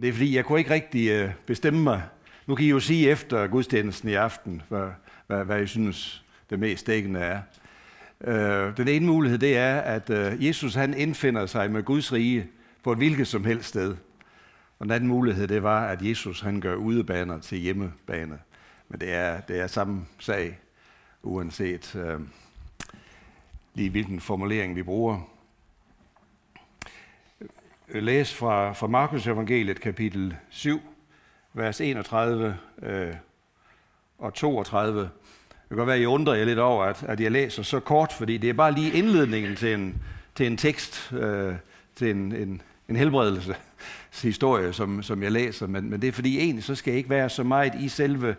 Det er fordi, jeg kunne ikke rigtig øh, bestemme mig. Nu kan I jo sige efter gudstjenesten i aften, hvad, hvad, hvad I synes det mest dækkende er. Øh, den ene mulighed, det er, at øh, Jesus han indfinder sig med Guds rige på et hvilket som helst sted. Og den anden mulighed, det var, at Jesus han gør udebaner til hjemmebane. Men det er, det er samme sag, uanset øh, lige hvilken formulering vi bruger læse fra, fra Markus evangeliet kapitel 7, vers 31 øh, og 32. Det kan godt være, at I undrer jer lidt over, at, at jeg læser så kort, fordi det er bare lige indledningen til en, til en tekst, øh, til en, en, en helbredelseshistorie, som, som jeg læser. Men, men det er fordi egentlig, så skal jeg ikke være så meget i selve,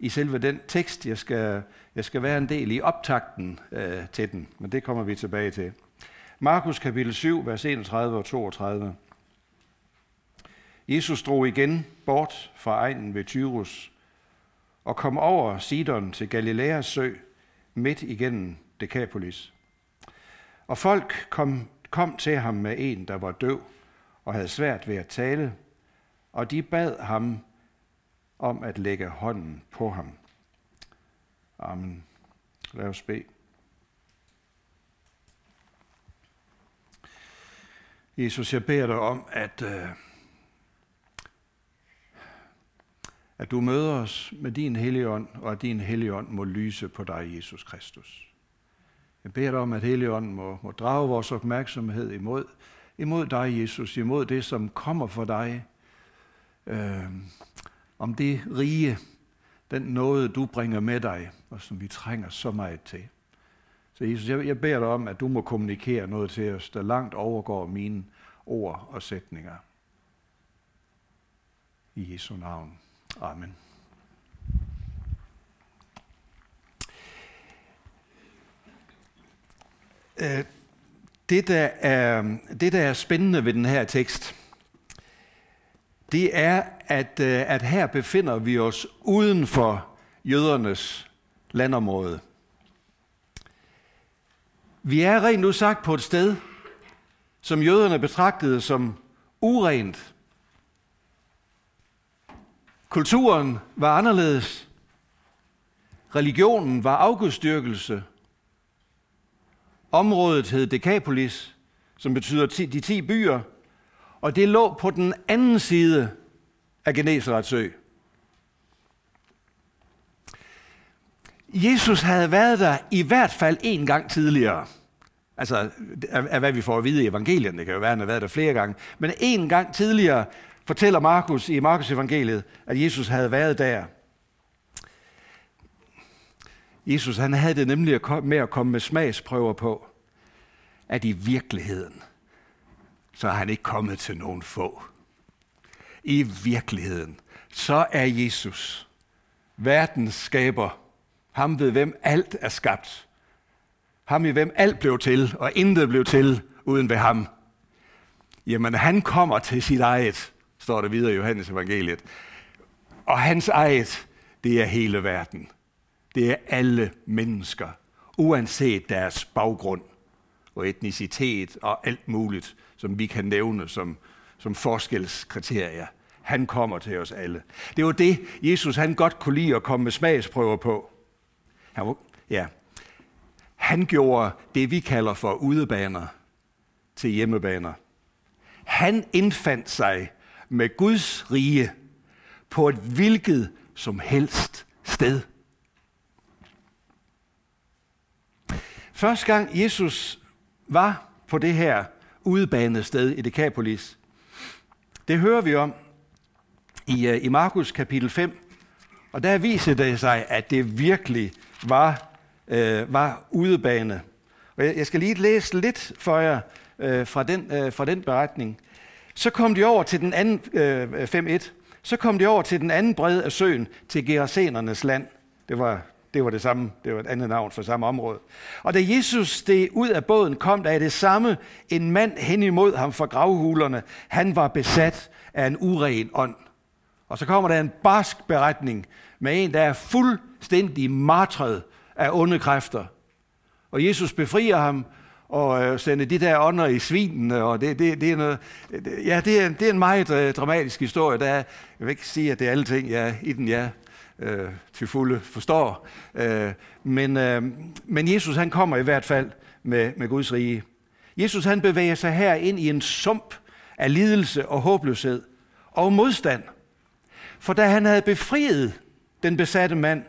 i selve den tekst. Jeg skal, jeg skal være en del i optakten øh, til den, men det kommer vi tilbage til. Markus kapitel 7, vers 31 og 32. Jesus drog igen bort fra egnen ved Tyrus og kom over Sidon til Galileas sø midt igennem Decapolis. Og folk kom, kom til ham med en, der var døv og havde svært ved at tale, og de bad ham om at lægge hånden på ham. Amen. Lad os bede. Jesus, jeg beder dig om, at, øh, at du møder os med din hellige ånd, og at din hellige ånd må lyse på dig, Jesus Kristus. Jeg beder dig om, at hellige ånd må, må drage vores opmærksomhed imod, imod dig, Jesus, imod det, som kommer for dig, øh, om det rige, den noget, du bringer med dig, og som vi trænger så meget til. Så Jesus, jeg, jeg beder dig om, at du må kommunikere noget til os, der langt overgår mine ord og sætninger. I Jesu navn. Amen. Øh, det, der er, det, der er spændende ved den her tekst, det er, at, øh, at her befinder vi os uden for jødernes landområde. Vi er rent nu sagt på et sted, som jøderne betragtede som urent. Kulturen var anderledes. Religionen var afgudstyrkelse. Området hed Decapolis, som betyder de ti byer, og det lå på den anden side af Genesarets. Jesus havde været der i hvert fald en gang tidligere. Altså, af, hvad vi får at vide i evangelierne, det kan jo være, at han har været der flere gange. Men en gang tidligere fortæller Markus i Markus evangeliet, at Jesus havde været der. Jesus han havde det nemlig med at komme med smagsprøver på, at i virkeligheden, så er han ikke kommet til nogen få. I virkeligheden, så er Jesus verdens skaber, ham ved hvem alt er skabt, ham i hvem alt blev til, og intet blev til uden ved ham. Jamen, han kommer til sit eget, står der videre i Johannes evangeliet. Og hans eget, det er hele verden. Det er alle mennesker, uanset deres baggrund og etnicitet og alt muligt, som vi kan nævne som, som forskelskriterier. Han kommer til os alle. Det var det, Jesus han godt kunne lide at komme med smagsprøver på. Han var, ja, han gjorde det, vi kalder for udebaner til hjemmebaner. Han indfandt sig med Guds rige på et hvilket som helst sted. Første gang Jesus var på det her udebanede sted i Dekapolis, det hører vi om i, øh, i Markus kapitel 5, og der viser det sig, at det virkelig var øh, var udebane. Og jeg, jeg skal lige læse lidt for jer øh, fra, den, øh, fra den beretning. Så kom de over til den anden, øh, øh 5.1, så kom de over til den anden bred af søen, til Gerasenernes land. Det var, det var det samme, det var et andet navn for samme område. Og da Jesus steg ud af båden, kom der af det samme en mand hen imod ham fra gravhulerne. Han var besat af en uren ånd. Og så kommer der en barsk beretning med en, der er fuldstændig martret af onde kræfter. Og Jesus befrier ham og øh, sender de der ånder i svinene, øh, og det, det, det er noget, ja, det er, det er en meget øh, dramatisk historie. Der er, jeg vil ikke sige, at det er alle ting, jeg i den jeg øh, til fulde forstår, øh, men, øh, men Jesus han kommer i hvert fald med, med Guds rige. Jesus han bevæger sig her ind i en sump af lidelse og håbløshed og modstand. For da han havde befriet den besatte mand,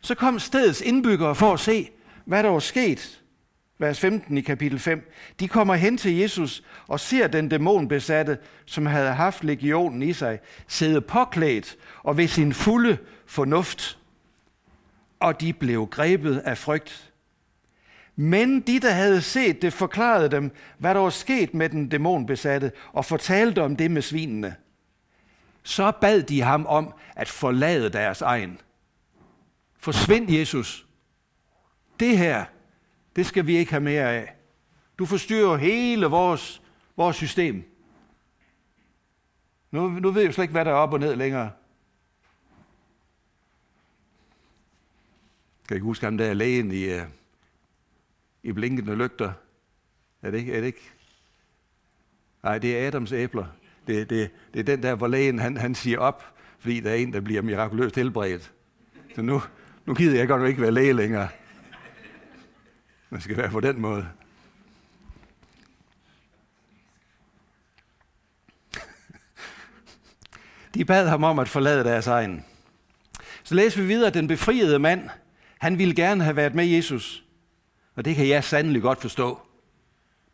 så kom stedets indbyggere for at se, hvad der var sket. Vers 15 i kapitel 5. De kommer hen til Jesus og ser den dæmonbesatte, som havde haft legionen i sig, sidde påklædt og ved sin fulde fornuft. Og de blev grebet af frygt. Men de, der havde set det, forklarede dem, hvad der var sket med den dæmonbesatte, og fortalte om det med svinene. Så bad de ham om at forlade deres egen. Forsvind, Jesus. Det her, det skal vi ikke have mere af. Du forstyrrer hele vores, vores system. Nu, nu ved jeg slet ikke, hvad der er op og ned længere. Kan ikke huske ham der lægen i, uh, i blinkende lygter? Er det ikke? Er det ikke? Nej, det er Adams æbler. Det, det, det er den der, hvor lægen han, han siger op, fordi der er en, der bliver mirakuløst helbredt. Så nu, nu gider jeg godt ikke være læge længere. Man skal være på den måde. De bad ham om at forlade deres egen. Så læser vi videre, at den befriede mand, han ville gerne have været med Jesus. Og det kan jeg sandelig godt forstå.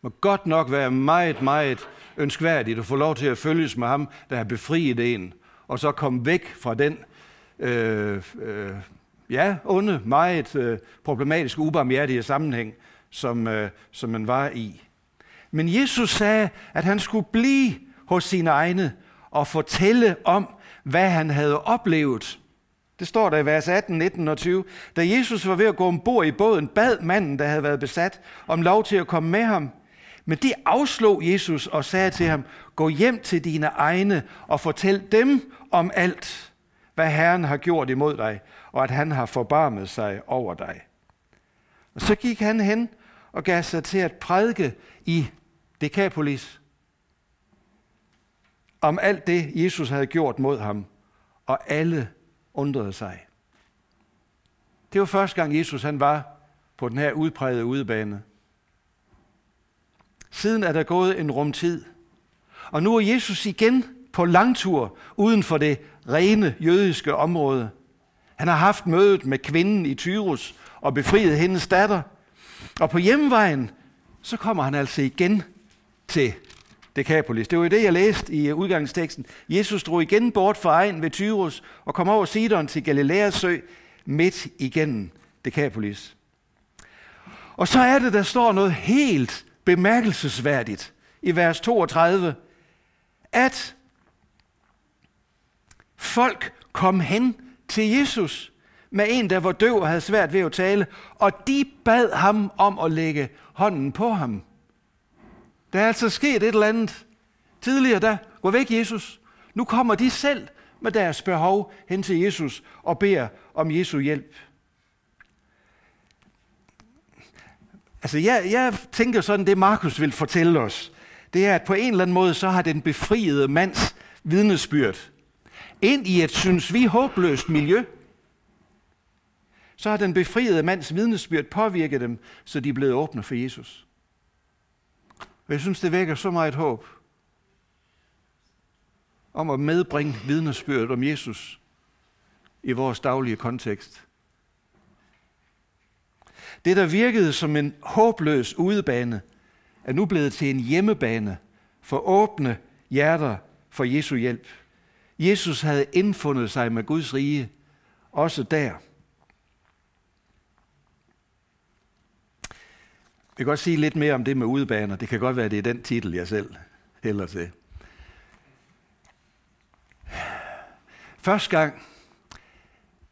Må godt nok være meget, meget ønskværdigt at få lov til at følges med ham, der har befriet en, og så komme væk fra den øh, øh, ja, onde, meget øh, problematiske, ubarmhjertige sammenhæng, som, øh, som man var i. Men Jesus sagde, at han skulle blive hos sine egne og fortælle om, hvad han havde oplevet. Det står der i vers 18, 19 og 20. Da Jesus var ved at gå ombord i båden, bad manden, der havde været besat, om lov til at komme med ham. Men det afslog Jesus og sagde til ham, gå hjem til dine egne og fortæl dem om alt, hvad Herren har gjort imod dig, og at han har forbarmet sig over dig. Og så gik han hen og gav sig til at prædike i Decapolis om alt det, Jesus havde gjort mod ham, og alle undrede sig. Det var første gang, Jesus han var på den her udprægede udebane. Siden er der gået en rumtid. Og nu er Jesus igen på langtur uden for det rene jødiske område. Han har haft mødet med kvinden i Tyrus og befriet hendes datter. Og på hjemvejen, så kommer han altså igen til Dekapolis. Det var jo det, jeg læste i øh, udgangsteksten. Jesus drog igen bort fra egen ved Tyrus og kom over Sidon til Galileas sø midt igennem Dekapolis. Og så er det, der står noget helt bemærkelsesværdigt i vers 32, at folk kom hen til Jesus med en, der var døv og havde svært ved at tale, og de bad ham om at lægge hånden på ham. Der er altså sket et eller andet tidligere, der gå væk Jesus. Nu kommer de selv med deres behov hen til Jesus og beder om Jesu hjælp. Altså, jeg, jeg tænker sådan, det Markus vil fortælle os, det er, at på en eller anden måde, så har den befriede mands vidnesbyrd ind i et, synes vi, håbløst miljø, så har den befriede mands vidnesbyrd påvirket dem, så de er blevet åbne for Jesus. Og jeg synes, det vækker så meget håb om at medbringe vidnesbyrd om Jesus i vores daglige kontekst. Det, der virkede som en håbløs udebane, er nu blevet til en hjemmebane for åbne hjerter for Jesu hjælp. Jesus havde indfundet sig med Guds rige, også der. Jeg kan godt sige lidt mere om det med udebaner. Det kan godt være, det er den titel, jeg selv hælder til. Første gang,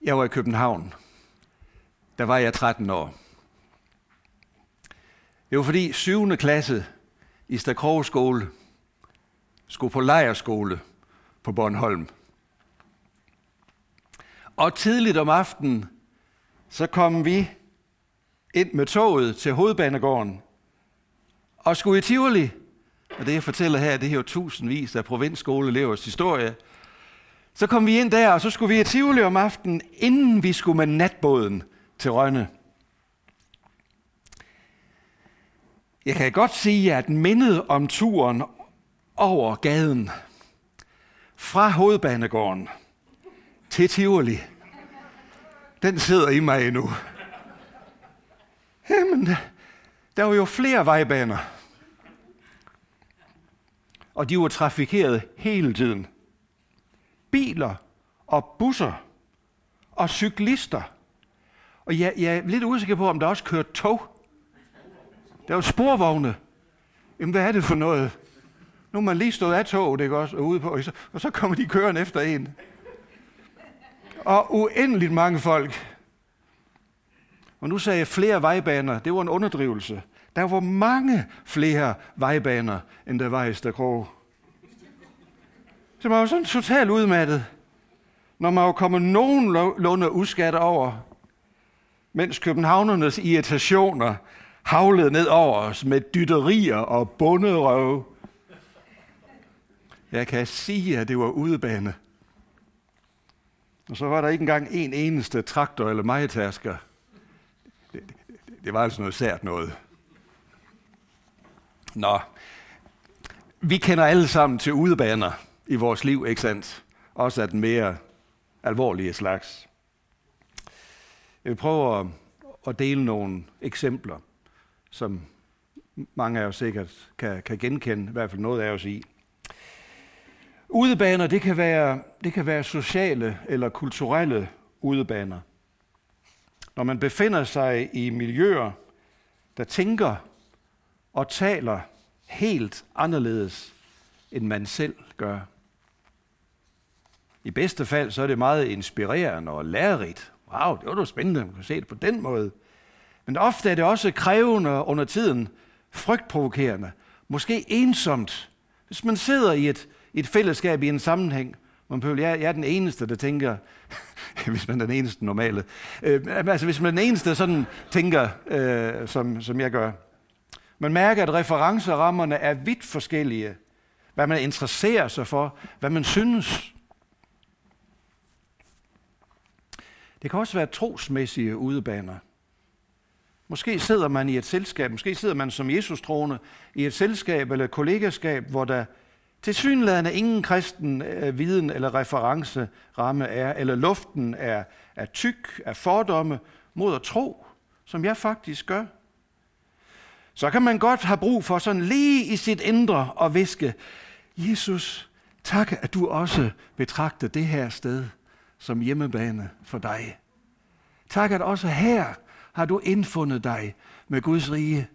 jeg var i København, der var jeg 13 år. Det var fordi 7. klasse i Stakrov skole skulle på lejerskole på Bornholm. Og tidligt om aftenen, så kom vi ind med toget til hovedbanegården og skulle i Tivoli. Og det, jeg fortæller her, det er jo tusindvis af provinsskoleelevers historie. Så kom vi ind der, og så skulle vi i Tivoli om aftenen, inden vi skulle med natbåden til Rønne. Jeg kan godt sige, at mindet om turen over gaden fra hovedbanegården til Tivoli, den sidder i mig endnu. Jamen, der var jo flere vejbaner. Og de var trafikeret hele tiden. Biler og busser og cyklister. Og jeg, jeg er lidt usikker på, om der også kørte tog. Der var sporvogne. Jamen, hvad er det for noget? Nu er man lige stået af toget, ikke også, og ude på, og så, og så kommer de kørende efter en. Og uendeligt mange folk. Og nu sagde jeg flere vejbaner. Det var en underdrivelse. Der var mange flere vejbaner, end der var i Stakro. Så man var sådan totalt udmattet, når man var kommet nogenlunde uskat over, mens københavnernes irritationer havlede ned over os med dytterier og bunderøve. Jeg kan sige, at det var udebane. Og så var der ikke engang en eneste traktor eller majetasker. Det, det, det var altså noget sært noget. Nå, vi kender alle sammen til udebaner i vores liv, ikke sandt? Også af den mere alvorlige slags. Jeg vil prøve at, at dele nogle eksempler, som mange af os sikkert kan, kan genkende, i hvert fald noget af os i. Udebaner, det kan, være, det kan være sociale eller kulturelle udebaner. Når man befinder sig i miljøer, der tænker og taler helt anderledes, end man selv gør. I bedste fald så er det meget inspirerende og lærerigt. Wow, det var da spændende, at man kunne se det på den måde. Men ofte er det også krævende under tiden, frygtprovokerende, måske ensomt. Hvis man sidder i et, i et fællesskab i en sammenhæng, man behøver, jeg, jeg er den eneste, der tænker, hvis man er den eneste normale, øh, altså hvis man er den eneste, sådan tænker, øh, som, som jeg gør. Man mærker, at referencerammerne er vidt forskellige. Hvad man interesserer sig for, hvad man synes. Det kan også være trosmæssige udebaner. Måske sidder man i et selskab, måske sidder man som Jesus troende i et selskab eller et kollegaskab, hvor der til ingen kristen øh, viden eller referenceramme er, eller luften er, er tyk af fordomme mod at tro, som jeg faktisk gør. Så kan man godt have brug for sådan lige i sit indre og viske, Jesus, tak, at du også betragter det her sted som hjemmebane for dig. Tak, at også her har du indfundet dig med Guds rige.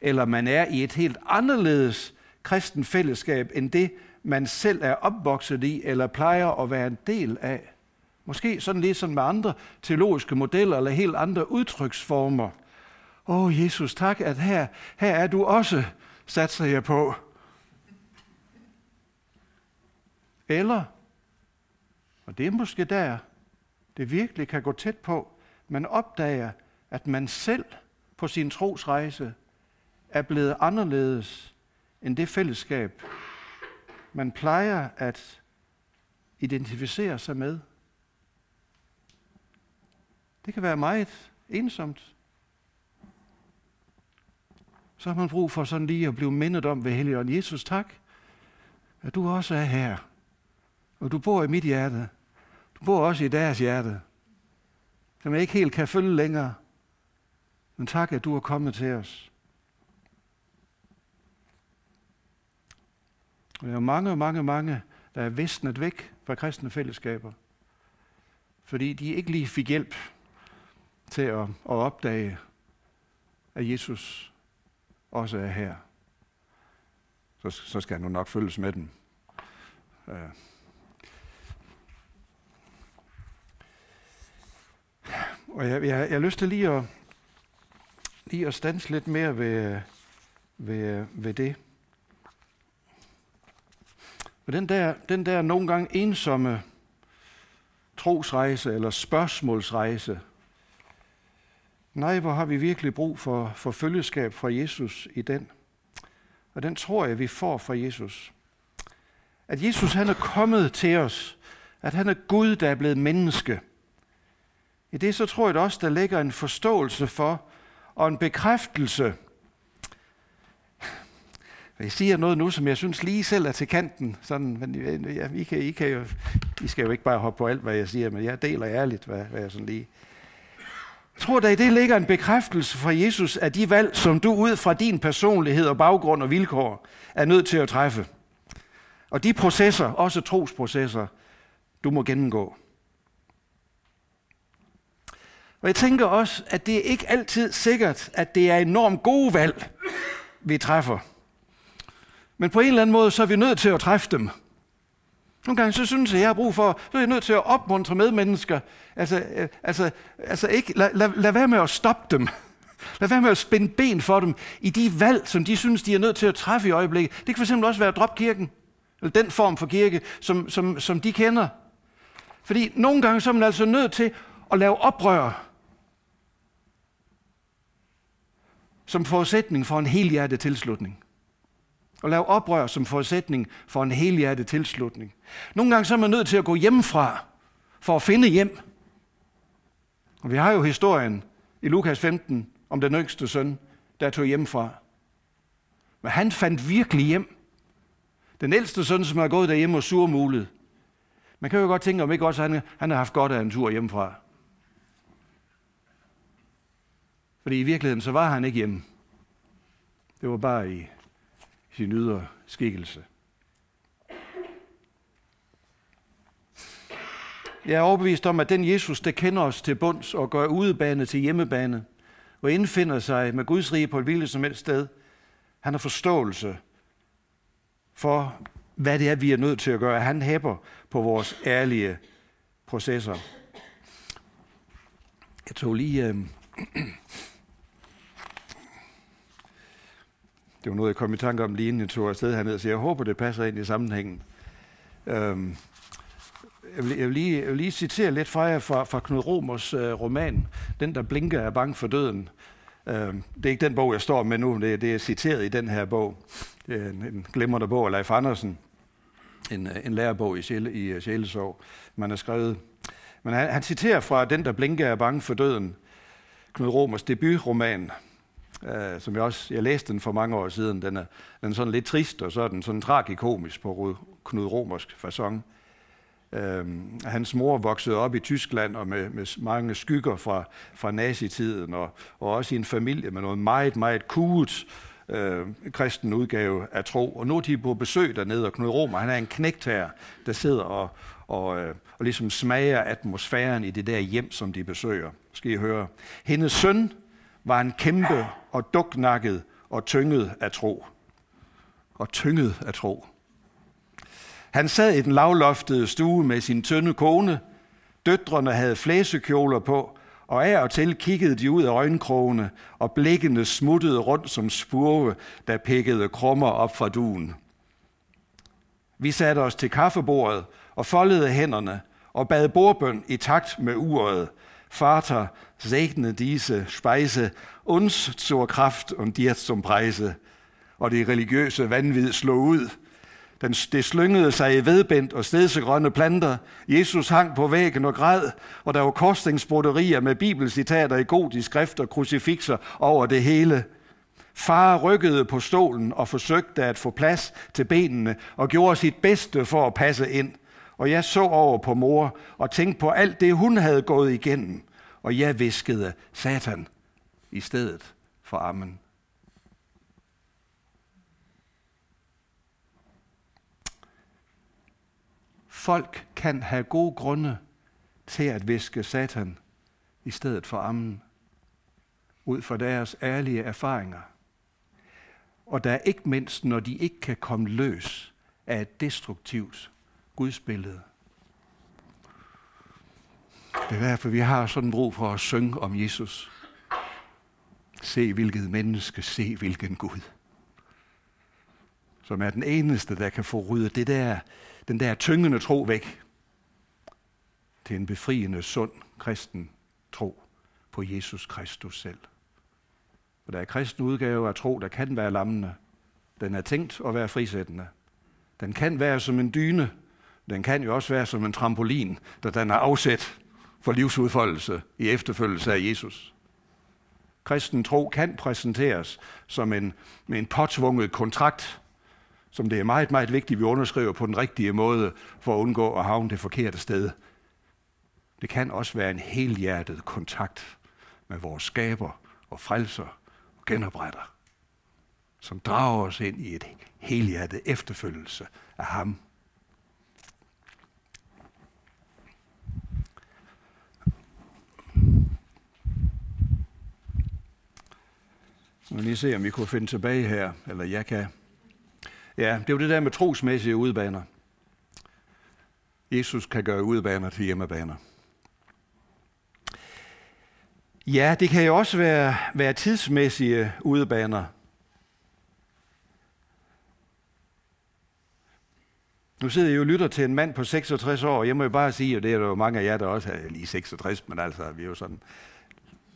Eller man er i et helt anderledes kristen fællesskab end det, man selv er opvokset i eller plejer at være en del af. Måske sådan lidt som med andre teologiske modeller eller helt andre udtryksformer. Åh, oh, Jesus, tak, at her, her er du også, satser jeg på. Eller, og det er måske der, det virkelig kan gå tæt på, man opdager, at man selv på sin trosrejse er blevet anderledes end det fællesskab, man plejer at identificere sig med. Det kan være meget ensomt. Så har man brug for sådan lige at blive mindet om ved Helligånden. Jesus, tak, at du også er her. Og du bor i mit hjerte. Du bor også i deres hjerte. Som jeg ikke helt kan følge længere. Men tak, at du er kommet til os. Der er mange, mange, mange, der er visnet væk fra kristne fællesskaber. Fordi de ikke lige fik hjælp til at, at opdage, at Jesus også er her. Så, så skal han nu nok følges med dem. Øh. Og jeg, jeg, jeg har lyst til lige at, lige at stanse lidt mere ved, ved, ved det. Og den der, den der nogle gange ensomme trosrejse eller spørgsmålsrejse, Nej, hvor har vi virkelig brug for, for følgeskab fra Jesus i den. Og den tror jeg, vi får fra Jesus. At Jesus han er kommet til os. At han er Gud, der er blevet menneske. I det så tror jeg da også, der ligger en forståelse for og en bekræftelse. Jeg siger noget nu, som jeg synes lige selv er til kanten. Sådan, men øh, øh, ja, I, kan, I, kan jo, I skal jo ikke bare hoppe på alt, hvad jeg siger, men jeg deler ærligt, hvad, hvad jeg sådan lige jeg tror, der i det ligger en bekræftelse fra Jesus af de valg, som du ud fra din personlighed og baggrund og vilkår er nødt til at træffe. Og de processer, også trosprocesser, du må gennemgå. Og jeg tænker også, at det er ikke altid sikkert, at det er enormt gode valg, vi træffer. Men på en eller anden måde, så er vi nødt til at træffe dem. Nogle gange så synes jeg, at jeg har brug for, så er jeg nødt til at opmuntre medmennesker. Altså, øh, altså, altså ikke, lad, lad, lad være med at stoppe dem. Lad være med at spænde ben for dem i de valg, som de synes, de er nødt til at træffe i øjeblikket. Det kan fx også være at droppe kirken. Eller den form for kirke, som, som, som de kender. Fordi nogle gange så er man altså nødt til at lave oprør. Som forudsætning for en helhjertet tilslutning. Og lave oprør som forudsætning for en helhjertet tilslutning. Nogle gange så er man nødt til at gå hjemmefra for at finde hjem. Og vi har jo historien i Lukas 15 om den yngste søn, der tog hjemmefra. Men han fandt virkelig hjem. Den ældste søn, som har gået derhjemme og surmulet. Man kan jo godt tænke, om ikke også han, han har haft godt af en tur hjemmefra. Fordi i virkeligheden, så var han ikke hjemme. Det var bare i sin ydre skikkelse. Jeg er overbevist om, at den Jesus, der kender os til bunds og gør udebane til hjemmebane, og indfinder sig med Guds rige på et hvilket som helst sted, han har forståelse for, hvad det er, vi er nødt til at gøre. Han hæpper på vores ærlige processer. Jeg tog lige... Øh, det var noget, jeg kom i tanke om lige inden jeg tog afsted hernede, så jeg håber, det passer ind i sammenhængen. Øhm, jeg, vil, jeg, vil lige, jeg vil lige citere lidt fra jer fra, fra Knud Romers øh, roman, Den, der blinker er bange for døden. Øhm, det er ikke den bog, jeg står med nu, det, det er citeret i den her bog. Det er en, en glimrende bog af Leif Andersen, en, øh, en lærebog i, sjæle, i øh, sjælesorg, Sjælesov, man har skrevet. Men han, han citerer fra Den, der blinker er bange for døden, Knud Romers debutroman, øh, som jeg også, jeg læste den for mange år siden. Den er, den er sådan lidt trist, og så er den sådan tragikomisk på Knud Romersk façon. Øh, hans mor voksede op i Tyskland og med, med mange skygger fra, fra nazitiden, og, og også i en familie med noget meget, meget kuget øh, kristen udgave af tro. Og nu er de på besøg dernede, og Knud Romer, han er en knægt her, der sidder og, og, øh, og ligesom smager atmosfæren i det der hjem, som de besøger. Skal I høre. Hendes søn var en kæmpe og duknakket og tynget af tro. Og tynget af tro. Han sad i den lavloftede stue med sin tynde kone. Døtrene havde flæsekjoler på, og af og til kiggede de ud af øjenkrogene, og blikkene smuttede rundt som spurve, der pikkede krummer op fra duen. Vi satte os til kaffebordet og foldede hænderne og bad bordbøn i takt med uret, Vater, segne diese Speise uns zur Kraft und dir zum Preise. Og det religiøse vanvid slog ud. Den, det slyngede sig i vedbændt og stedsegrønne planter. Jesus hang på væggen og græd, og der var korsningsbroderier med bibelcitater i gotisk skrift og krucifixer over det hele. Far rykkede på stolen og forsøgte at få plads til benene og gjorde sit bedste for at passe ind – og jeg så over på mor og tænkte på alt det, hun havde gået igennem. Og jeg viskede Satan i stedet for ammen. Folk kan have gode grunde til at viske Satan i stedet for ammen, ud fra deres ærlige erfaringer. Og der er ikke mindst, når de ikke kan komme løs af et destruktivt Guds billede. Det er derfor, vi har sådan brug for at synge om Jesus. Se hvilket menneske, se hvilken Gud. Som er den eneste, der kan få ryddet det der, den der tyngende tro væk til en befriende, sund kristen tro på Jesus Kristus selv. For der er kristen udgave af tro, der kan være lammende. Den er tænkt at være frisættende. Den kan være som en dyne. Den kan jo også være som en trampolin, der den er afsæt for livsudfoldelse i efterfølgelse af Jesus. Kristen tro kan præsenteres som en, med en påtvunget kontrakt, som det er meget, meget vigtigt, at vi underskriver på den rigtige måde for at undgå at havne det forkerte sted. Det kan også være en helhjertet kontakt med vores skaber og frelser og genopretter, som drager os ind i et helhjertet efterfølgelse af ham. Nu lige se, om vi kunne finde tilbage her, eller jeg kan. Ja, det er jo det der med trosmæssige udbaner. Jesus kan gøre udbaner til hjemmebaner. Ja, det kan jo også være, være tidsmæssige udbaner. Nu sidder jeg jo og lytter til en mand på 66 år, jeg må jo bare sige, og det er der jo mange af jer, der også er lige 66, men altså, vi er jo sådan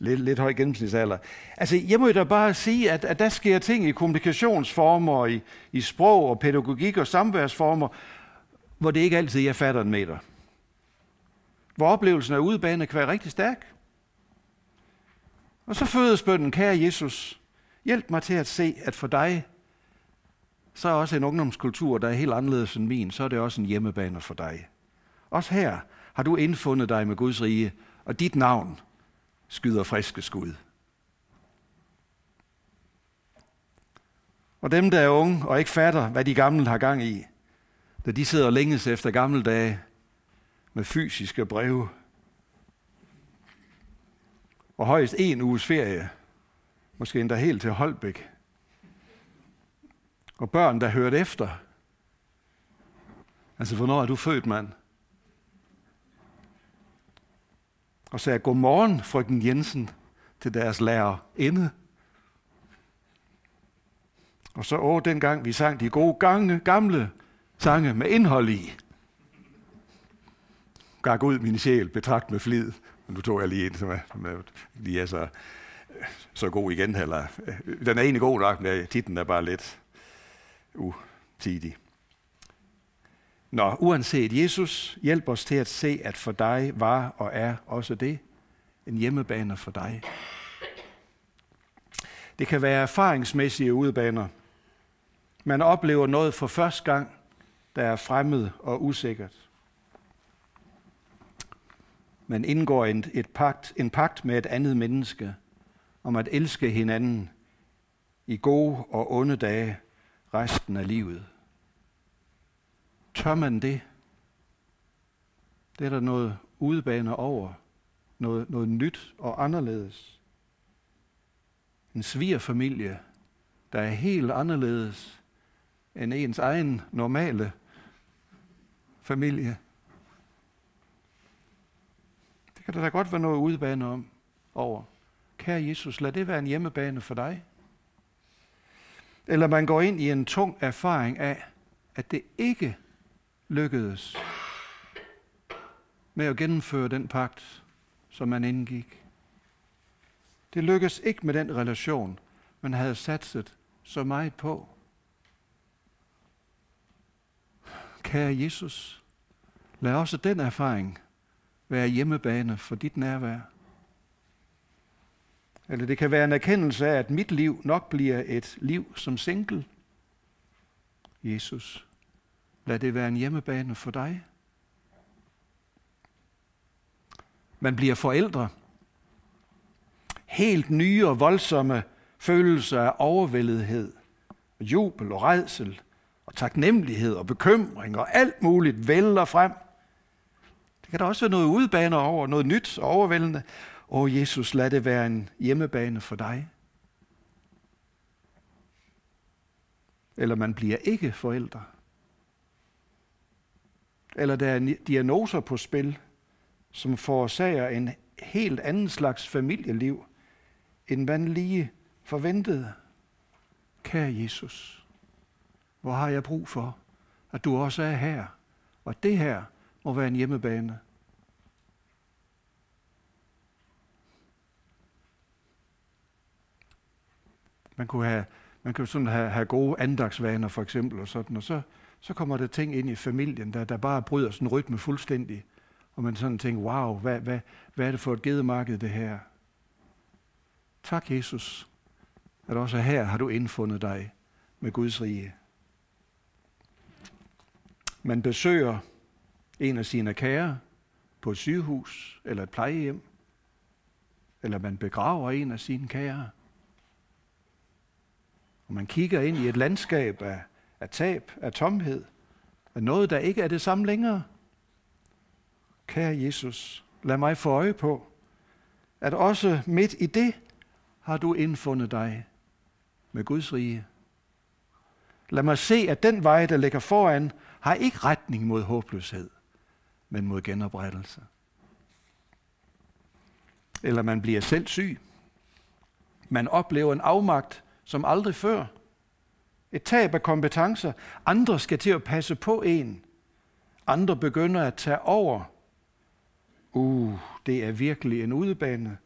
lidt, lidt høj gennemsnitsalder. Altså, jeg må jo da bare sige, at, at der sker ting i kommunikationsformer, i, i sprog og pædagogik og samværsformer, hvor det ikke altid jeg fatter en meter. Hvor oplevelsen af udebane kan være rigtig stærk. Og så fødes bønden, kære Jesus, hjælp mig til at se, at for dig, så er også en ungdomskultur, der er helt anderledes end min, så er det også en hjemmebane for dig. Også her har du indfundet dig med Guds rige, og dit navn skyder friske skud. Og dem, der er unge og ikke fatter, hvad de gamle har gang i, da de sidder og længes efter gamle dage med fysiske breve og højst en uges ferie, måske endda helt til Holbæk. Og børn, der hørte efter. Altså, hvornår er du født, mand? Og sagde, godmorgen, frøken Jensen, til deres lærer inde. Og så, åh, dengang vi sang de gode gange, gamle sange med indhold i. Gak ud min sjæl, betragt med flid. Nu tog jeg lige en, som er, som er lige er så, så god igen. Eller, den er egentlig god nok, men titlen er bare lidt utidig. Nå, uanset Jesus, hjælp os til at se, at for dig var og er også det en hjemmebane for dig. Det kan være erfaringsmæssige udbaner. Man oplever noget for første gang, der er fremmed og usikkert. Man indgår en, et pagt, en pagt med et andet menneske om at elske hinanden i gode og onde dage resten af livet. Tør man det? Det er der noget udebane over. Noget, noget nyt og anderledes. En svigerfamilie, der er helt anderledes end ens egen normale familie. Det kan der da godt være noget udebane om over. Kære Jesus, lad det være en hjemmebane for dig. Eller man går ind i en tung erfaring af, at det ikke lykkedes med at gennemføre den pagt, som man indgik. Det lykkedes ikke med den relation, man havde satset så meget på. Kære Jesus, lad også den erfaring være hjemmebane for dit nærvær. Eller det kan være en erkendelse af, at mit liv nok bliver et liv som single. Jesus, lad det være en hjemmebane for dig. Man bliver forældre. Helt nye og voldsomme følelser af overvældethed, jubel og redsel, og taknemmelighed og bekymring og alt muligt vælter frem. Det kan der også være noget udbaner over, noget nyt og overvældende. Åh Jesus, lad det være en hjemmebane for dig. Eller man bliver ikke forældre eller der er diagnoser på spil, som forårsager en helt anden slags familieliv, end man lige forventede. Kære Jesus, hvor har jeg brug for, at du også er her, og det her må være en hjemmebane. Man kunne have man kunne jo sådan have, have gode andagsvaner for eksempel og sådan, og så så kommer der ting ind i familien, der, der bare bryder sådan en rytme fuldstændig. Og man sådan tænker, wow, hvad, hvad, hvad er det for et gedemarked det her? Tak, Jesus, at også her har du indfundet dig med Guds rige. Man besøger en af sine kære på et sygehus eller et plejehjem, eller man begraver en af sine kære. Og man kigger ind i et landskab af, af tab, af tomhed, af noget, der ikke er det samme længere. Kære Jesus, lad mig få øje på, at også midt i det har du indfundet dig med Guds rige. Lad mig se, at den vej, der ligger foran, har ikke retning mod håbløshed, men mod genoprettelse. Eller man bliver selv syg. Man oplever en afmagt som aldrig før. Et tab af kompetencer. Andre skal til at passe på en. Andre begynder at tage over. Uh, det er virkelig en udebane.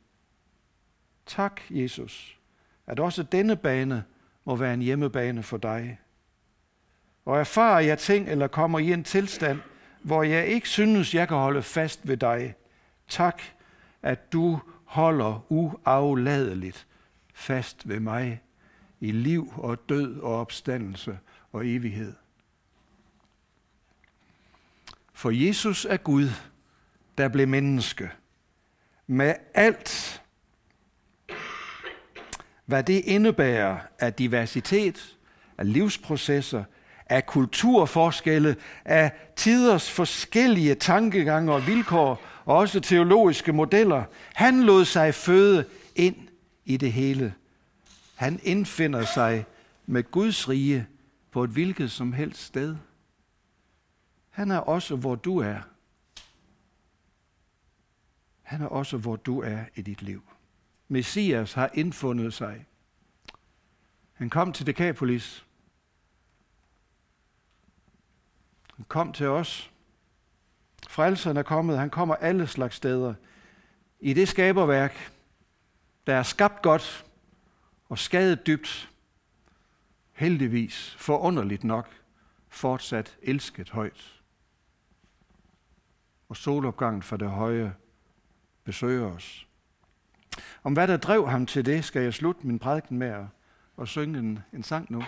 Tak, Jesus, at også denne bane må være en hjemmebane for dig. Og erfarer jeg ting eller kommer i en tilstand, hvor jeg ikke synes, jeg kan holde fast ved dig. Tak, at du holder uafladeligt fast ved mig i liv og død og opstandelse og evighed. For Jesus er Gud, der blev menneske. Med alt, hvad det indebærer af diversitet, af livsprocesser, af kulturforskelle, af tiders forskellige tankegange og vilkår, og også teologiske modeller. Han lod sig føde ind i det hele. Han indfinder sig med Guds rige på et hvilket som helst sted. Han er også, hvor du er. Han er også, hvor du er i dit liv. Messias har indfundet sig. Han kom til Decapolis. Han kom til os. Frelseren er kommet. Han kommer alle slags steder. I det skaberværk, der er skabt godt og skadet dybt, heldigvis, forunderligt nok, fortsat elsket højt. Og solopgangen fra det høje besøger os. Om hvad der drev ham til det, skal jeg slutte min prædiken med at, at synge en, en sang nu.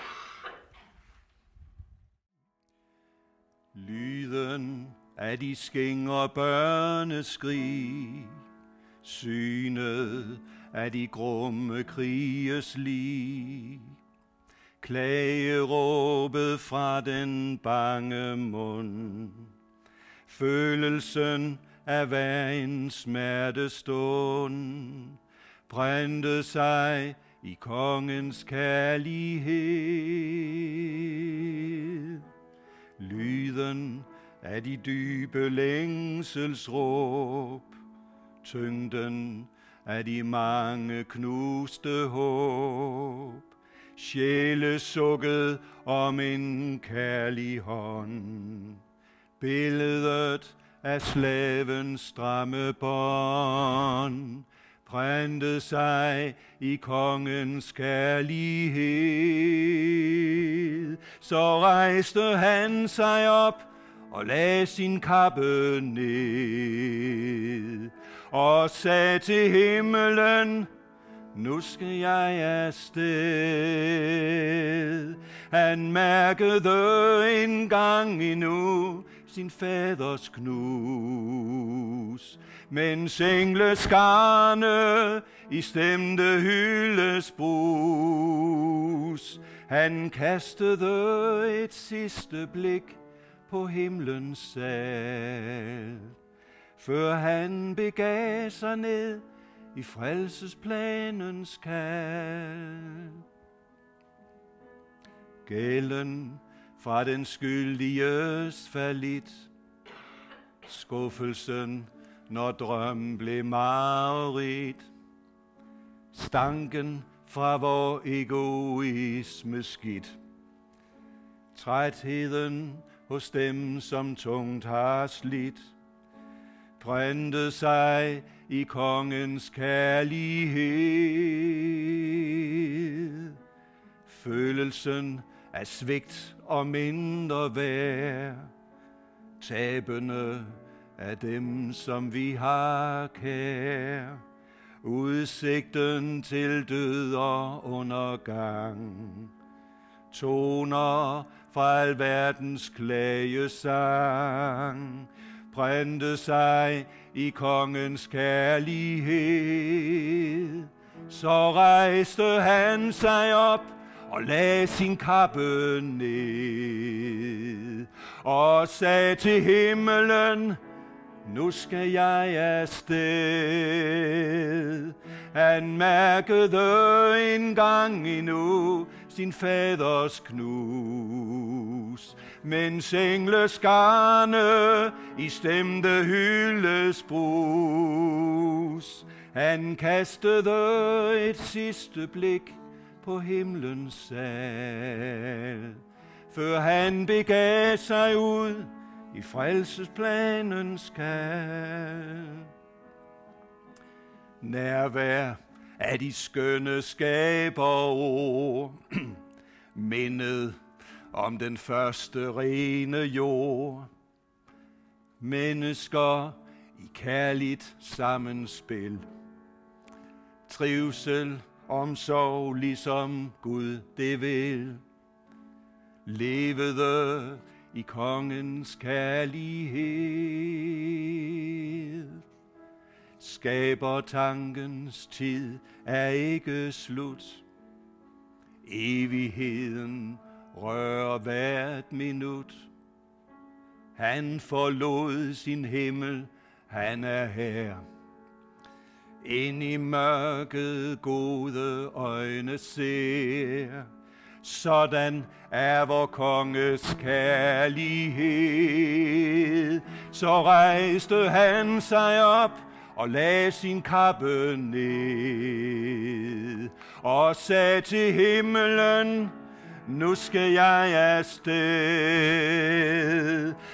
Lyden af de skingre børneskrig, synet af de grumme kriges lig, klageråbet fra den bange mund, følelsen af hver en smertestund, brændte sig i kongens kærlighed. Lyden af de dybe længselsråb, tyngden af de mange knuste håb, sjælesukket om en kærlig hånd, billedet af slavens stramme bånd, brændte sig i kongens kærlighed. Så rejste han sig op og lagde sin kappe ned og sagde til himmelen, nu skal jeg afsted. Han mærkede en gang endnu sin faders knus. Men engle skarne i stemte hyldes brus. Han kastede et sidste blik på himlens sal, før han begav sig ned i frelsesplanens kald. Gælden fra den skyldiges falit, skuffelsen, når drøm blev mareridt, stanken fra vor egoisme skidt, trætheden hos dem, som tungt har slidt, brændte sig i kongens kærlighed. følelsen af svigt og mindre værd. Tabende af dem, som vi har kær. Udsigten til død og undergang. Toner fra alverdens klagesang brændte sig i kongens kærlighed. Så rejste han sig op og lagde sin kappe ned og sagde til himmelen, nu skal jeg afsted. Han mærkede en gang endnu sin faders knus, mens engleskarne i stemte hyldesbrus. Han kastede et sidste blik på himlens sal, før han begav sig ud i frelsesplanen skal. Nærvær af de skønne skaber mindet om den første rene jord. Mennesker i kærligt sammenspil. Trivsel, omsorg, ligesom Gud det vil. Levede i kongens kærlighed. Skaber tankens tid er ikke slut. Evigheden rører hvert minut. Han forlod sin himmel, han er her. Ind i mørket gode øjne ser sådan er vor konges kærlighed. Så rejste han sig op og lagde sin kappe ned og sagde til himmelen, nu skal jeg afsted.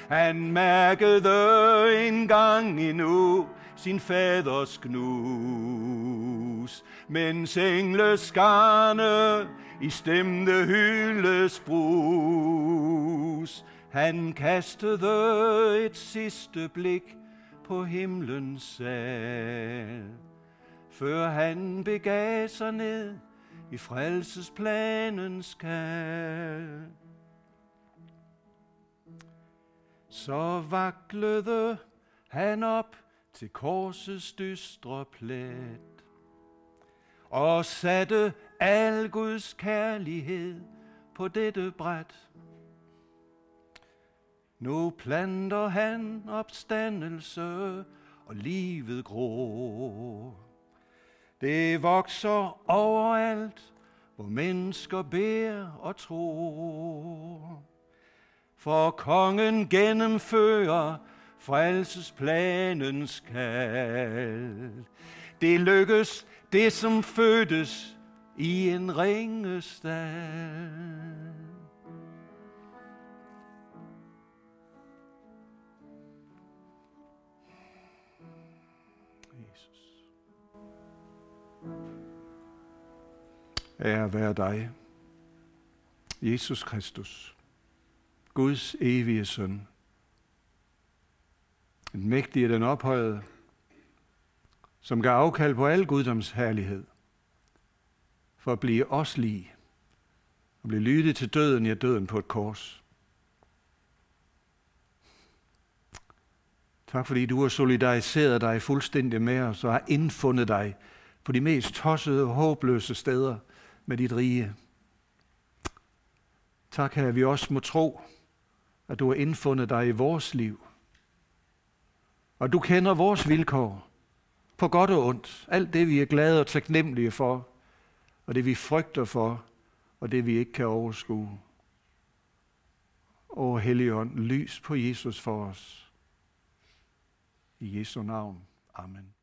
Han mærkede en gang endnu sin faders hus, mens engleskarne i stemte hyldesbrus. Han kastede et sidste blik på himlens sal, før han begav sig ned i frelsesplanens kald. Så vaklede han op til korsets dystre plet og satte al Guds kærlighed på dette bræt. Nu planter han opstandelse og livet gror. Det vokser overalt, hvor mennesker beder og tror. For kongen gennemfører frelsesplanens kald. Det lykkes det, som fødes i en ringestad. Jesus. Ære være dig, Jesus Kristus, Guds evige søn, den mægtige, den ophøjede, som gav afkald på al guddoms herlighed, for at blive os lige, og blive lydet til døden, ja døden på et kors. Tak fordi du har solidariseret dig fuldstændig med os og har indfundet dig på de mest tossede og håbløse steder med dit rige. Tak her, at vi også må tro, at du har indfundet dig i vores liv. Og du kender vores vilkår på godt og ondt. Alt det, vi er glade og taknemmelige for, og det, vi frygter for, og det, vi ikke kan overskue. O Helligånd, lys på Jesus for os. I Jesu navn. Amen.